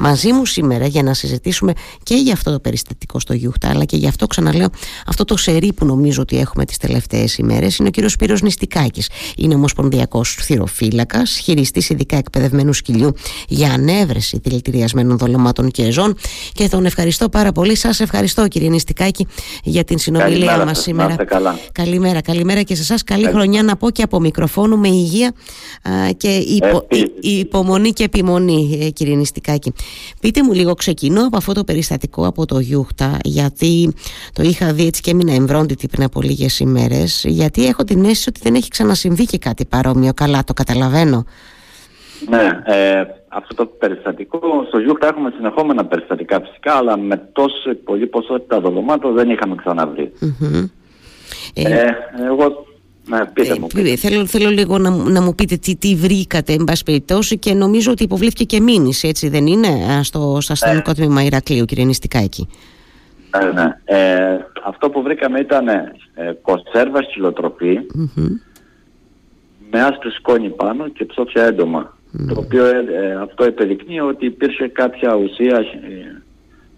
μαζί μου σήμερα για να συζητήσουμε και για αυτό το περιστατικό στο Γιούχτα αλλά και για αυτό ξαναλέω αυτό το σερί που νομίζω ότι έχουμε τις τελευταίες ημέρες είναι ο κύριος Σπύρος Νηστικάκης. Είναι ομοσπονδιακός θηροφύλακας χειριστής ειδικά εκπαιδευμένου σκυλιού για ανέβρεση δηλητηριασμένων δολωμάτων και ζών και τον ευχαριστώ πάρα πολύ. Σας ευχαριστώ κύριε Νηστικάκη για την συνομιλία μας σήμερα. καλημέρα, καλημέρα και σε εσάς. Καλή χρονιά να πω και από μικροφόνου με υγεία και υπο, υπομονή και επιμονή ε, κύριε Νηστικάκη πείτε μου λίγο ξεκινώ από αυτό το περιστατικό από το Γιούχτα γιατί το είχα δει έτσι και έμεινα εμβρόντιτη πριν από λίγες ημέρες, γιατί έχω την αίσθηση ότι δεν έχει ξανασυμβεί και κάτι παρόμοιο. Καλά το καταλαβαίνω. Ναι, ε, αυτό το περιστατικό, στο Γιούχτα έχουμε συνεχόμενα περιστατικά φυσικά, αλλά με τόσο πολύ ποσότητα δολωμάτων δεν είχαμε ξαναβρει. Ε, ε, εγώ ναι, πείτε μου, πείτε. Θέλω, θέλω λίγο να, να μου πείτε τι, τι βρήκατε, εν πάση περιπτώσει, και νομίζω ότι υποβλήθηκε και μήνυση, έτσι δεν είναι, στο, στο αστυνομικό τμήμα Ηρακλείου, κύριε Νηστικάκη. Ε, ναι. Ε, αυτό που βρήκαμε ήταν ε, κονσέρβας με άσπρη σκόνη πάνω και ψόφια έντομα. Το οποίο ε, ε, αυτό επιδεικνύει ότι υπήρχε κάποια ουσία ε,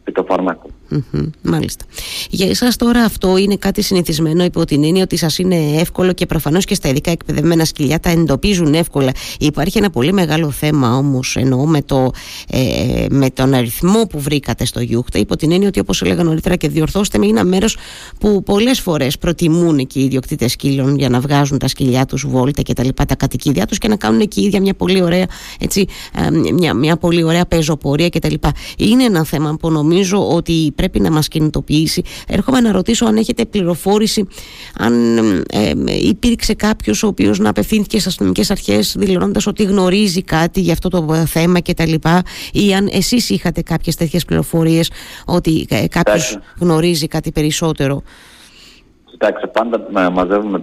φυτοφάρμακο. Mm-hmm, μάλιστα. Για εσάς τώρα αυτό είναι κάτι συνηθισμένο υπό την έννοια ότι σας είναι εύκολο και προφανώς και στα ειδικά εκπαιδευμένα σκυλιά τα εντοπίζουν εύκολα. Υπάρχει ένα πολύ μεγάλο θέμα όμως εννοώ με, το, ε, με τον αριθμό που βρήκατε στο Γιούχτα υπό την έννοια ότι όπως έλεγα νωρίτερα και διορθώστε με είναι ένα μέρος που πολλές φορές προτιμούν και οι ιδιοκτήτες σκύλων για να βγάζουν τα σκυλιά τους βόλτα και τα λοιπά τα κατοικίδια τους και να κάνουν εκεί ίδια μια πολύ ωραία, έτσι, μια, μια πολύ ωραία πεζοπορία κτλ. Είναι ένα θέμα που νομίζω ότι πρέπει να μας κινητοποιήσει. Έρχομαι να ρωτήσω αν έχετε πληροφόρηση, αν ε, υπήρξε κάποιος ο οποίος να απευθύνθηκε στις αστυνομικές αρχές δηλώνοντας ότι γνωρίζει κάτι για αυτό το θέμα κτλ. Ή αν εσείς είχατε κάποιες τέτοιες πληροφορίες ότι ε, κάποιος γνωρίζει κάτι περισσότερο. Κοιτάξτε, πάντα μαζεύουμε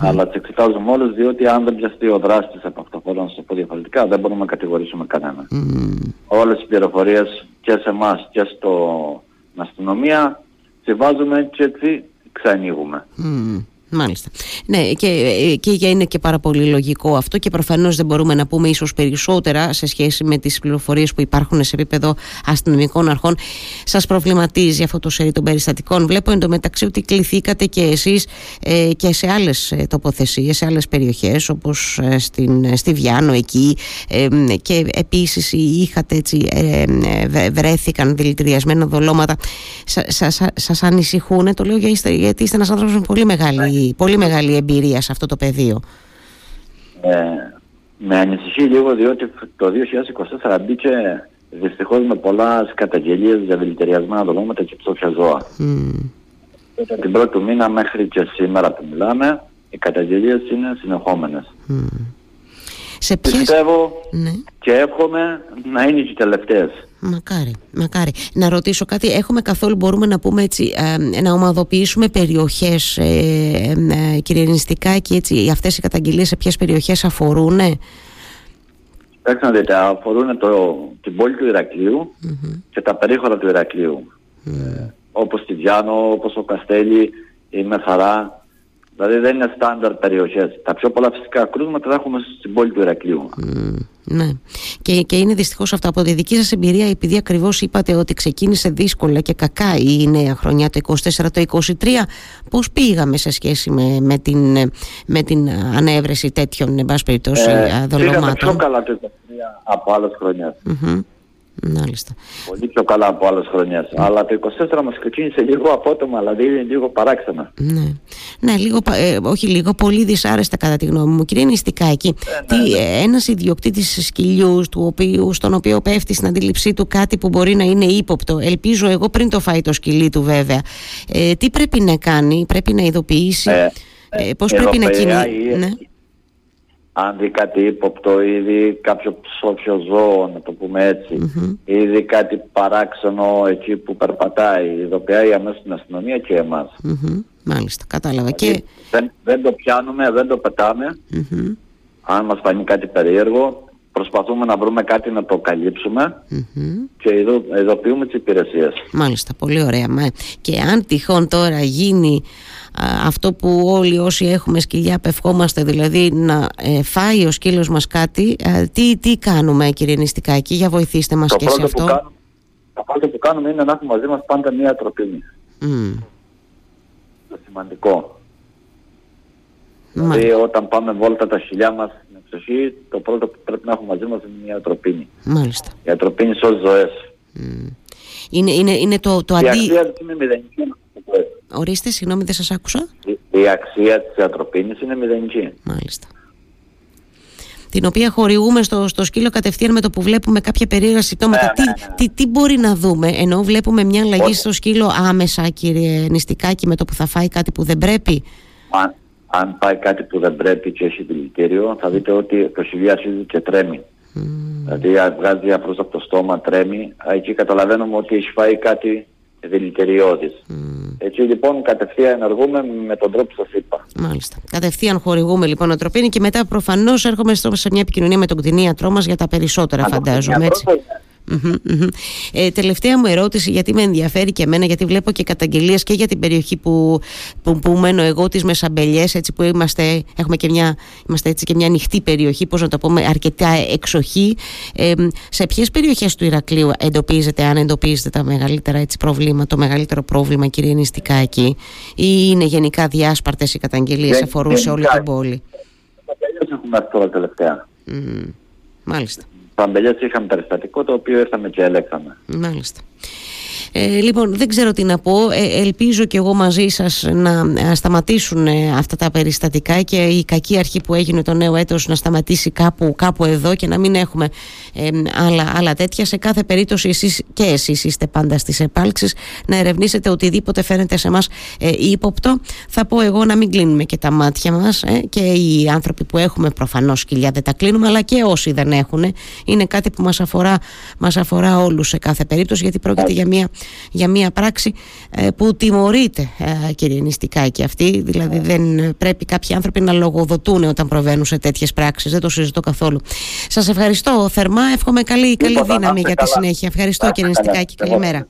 αλλά τις εξετάζουμε όλες διότι αν δεν πιαστεί ο δράστης από αυτό, θέλω να σας πω διαφορετικά, δεν μπορούμε να κατηγορήσουμε κανένα. Mm. Όλες οι πληροφορίες και σε εμάς και στην αστυνομία τις βάζουμε και έτσι ξανοίγουμε. Μάλιστα. Ναι, και, και είναι και πάρα πολύ λογικό αυτό και προφανώς δεν μπορούμε να πούμε ίσως περισσότερα σε σχέση με τις πληροφορίες που υπάρχουν σε επίπεδο αστυνομικών αρχών. Σας προβληματίζει αυτό το σερί των περιστατικών. Βλέπω εντωμεταξύ ότι κληθήκατε και εσείς ε, και σε άλλες ε, τοποθεσίες, σε άλλες περιοχές όπως ε, στην, στη Βιάνο εκεί ε, και επίσης είχατε έτσι, ε, βρέθηκαν δηλητηριασμένα δολώματα. Σα, σα, σας ανησυχούν, το λέω γιατί είστε ένας άνθρωπος με πολύ μεγάλη πολύ μεγάλη εμπειρία σε αυτό το πεδίο. Ε, με ανησυχεί λίγο διότι το 2024 μπήκε δυστυχώς με πολλά καταγγελίες για δηλητηριασμένα δολώματα και ψόφια ζώα. Mm. Την πρώτη μήνα μέχρι και σήμερα που μιλάμε οι καταγγελίες είναι συνεχόμενες. Mm. Σε ποιες... Πιστεύω ναι. και εύχομαι να είναι και οι τελευταίες. Μακάρι, μακάρι. Να ρωτήσω κάτι, έχουμε καθόλου, μπορούμε να πούμε έτσι, ε, να ομαδοποιήσουμε περιοχές ε, ε, κυριαρχιστικά και έτσι, αυτές οι καταγγελίες σε ποιες περιοχές αφορούν. Κοιτάξτε να δείτε, αφορούν το, την πόλη του ηρακλειου και τα περίχωρα του Ηρακλείου. Mm. όπως τη Διάνο, όπως ο Καστέλη, η Μεθαρά, Δηλαδή δεν είναι στάνταρ περιοχές. Τα πιο πολλά φυσικά κρούσματα τα έχουμε στην πόλη του Ηρακλείου. ναι. Και, και είναι δυστυχώς αυτό από τη δική σας εμπειρία, επειδή ακριβώς είπατε ότι ξεκίνησε δύσκολα και κακά η νέα χρονιά το 24, το 23, πώς πήγαμε σε σχέση με, με, την, με την ανέβρεση τέτοιων, εν πάση περιπτώσει, ε, δολωμάτων. Πήγαμε πιο καλά το 23 από άλλες Μάλιστα. Πολύ πιο καλά από άλλες χρονιές. Αλλά το 24 μας ξεκίνησε λίγο απότομα, δηλαδή είναι λίγο παράξενα. Ναι, ναι λίγο, ε, όχι λίγο, πολύ δυσάρεστα κατά τη γνώμη μου. Κύριε Νηστικάκη, ε, ναι, ναι. Ε, ένας ιδιοκτήτης σκυλιούς, του οποίου, στον οποίο πέφτει στην αντίληψή του κάτι που μπορεί να είναι ύποπτο, ελπίζω εγώ πριν το φάει το σκυλί του βέβαια, ε, τι πρέπει να κάνει, πρέπει να ειδοποιήσει, ε, ε, πώς πρέπει να κινήσει. Ναι αν δει κάτι ύποπτο ήδη κάποιο ψόφιο ζώο, να το πούμε έτσι, mm-hmm. ήδη κάτι παράξενο εκεί που περπατάει, ειδοποιάει αμέσως την αστυνομία και εμάς. Mm-hmm. Μάλιστα, κατάλαβα. Δηλαδή, και... δεν, δεν το πιάνουμε, δεν το πετάμε. Αν μας φανεί κάτι περίεργο, προσπαθούμε να βρούμε κάτι να το καλυψουμε και ειδο, ειδοποιούμε τις υπηρεσίες. Μάλιστα, πολύ ωραία. Και αν τυχόν τώρα γίνει αυτό που όλοι όσοι έχουμε σκυλιά απευχόμαστε δηλαδή να ε, φάει ο σκύλος μας κάτι τι, τι κάνουμε κύριε Νηστικάκη για βοηθήστε μας το και σε αυτό κάνουμε, το πρώτο που κάνουμε είναι να έχουμε μαζί μας πάντα μία τροπίνη mm. το σημαντικό δηλαδή όταν πάμε βόλτα τα χιλιά μας στην εξοχή το πρώτο που πρέπει να έχουμε μαζί μας είναι μία τροπίνη Μάλιστα. η ατροπίνη σε ζωές mm. είναι, είναι, είναι το, το αντί... Η αξία είναι μηδενική Ορίστε, συγγνώμη, δεν σας άκουσα. Η, αξία της ατροπίνης είναι μηδενική. Μάλιστα. Την οποία χορηγούμε στο, στο σκύλο κατευθείαν με το που βλέπουμε κάποια περίεργα συμπτώματα. Ναι, τι, ναι, ναι. Τι, τι, μπορεί να δούμε, ενώ βλέπουμε μια αλλαγή στο σκύλο άμεσα, κύριε Νηστικάκη, με το που θα φάει κάτι που δεν πρέπει; Αν, αν πάει κάτι που δεν πρέπει και έχει δηλητήριο, θα δείτε ότι το χιλί αρχίζει και τρέμει. Mm. Δηλαδή βγάζει αφρός από το στόμα, τρέμει. Εκεί καταλαβαίνουμε ότι έχει φάει κάτι δηλητεριώδης. Mm. Έτσι λοιπόν κατευθείαν ενεργούμε με τον τρόπο που σας είπα. Μάλιστα. Κατευθείαν χορηγούμε λοιπόν οτροπίνη και μετά προφανώς έρχομαι σε μια επικοινωνία με τον κτηνίατρό μας για τα περισσότερα φαντάζομαι έτσι. Ε, τελευταία μου ερώτηση, γιατί με ενδιαφέρει και εμένα, γιατί βλέπω και καταγγελίες και για την περιοχή που, που, που μένω εγώ, τις Μεσαμπελιές, έτσι που είμαστε, έχουμε και μια, είμαστε έτσι και μια ανοιχτή περιοχή, πώς να το πούμε, αρκετά εξοχή. Ε, σε ποιες περιοχές του Ηρακλείου εντοπίζετε, αν εντοπίζετε τα μεγαλύτερα έτσι, προβλήματα, το μεγαλύτερο πρόβλημα κύριε Νηστικάκη, ή είναι γενικά διάσπαρτες οι καταγγελίες, αφορούσε όλη την πόλη; έχουμε αυτό τελευταία. Mm, μάλιστα. Παμπελιές είχαμε περιστατικό το οποίο ήρθαμε και ελέγχαμε. Μάλιστα. Ε, λοιπόν, δεν ξέρω τι να πω. Ε, ελπίζω και εγώ μαζί σας να σταματήσουν ε, αυτά τα περιστατικά και η κακή αρχή που έγινε το νέο έτος να σταματήσει κάπου, κάπου εδώ και να μην έχουμε ε, άλλα, άλλα τέτοια. Σε κάθε περίπτωση εσείς και εσείς είστε πάντα στις επάλξεις να ερευνήσετε οτιδήποτε φαίνεται σε μας ε, ύποπτο. Θα πω εγώ να μην κλείνουμε και τα μάτια μας και οι άνθρωποι που έχουμε προφανώς κοιλιά δεν τα κλείνουμε αλλά και όσοι δεν έχουν. Είναι κάτι που μας αφορά, μας αφορά όλους σε κάθε περίπτωση γιατί πρόκειται για μια για μια πράξη ε, που τιμωρείται ε, κύριε Νηστικάκη αυτή. Δηλαδή δεν πρέπει κάποιοι άνθρωποι να λογοδοτούν όταν προβαίνουν σε τέτοιες πράξεις. Δεν το συζητώ καθόλου. Σας ευχαριστώ θερμά. Εύχομαι καλή, καλή λοιπόν, δύναμη για τη συνέχεια. Ευχαριστώ κύριε Νηστικάκη καλημέρα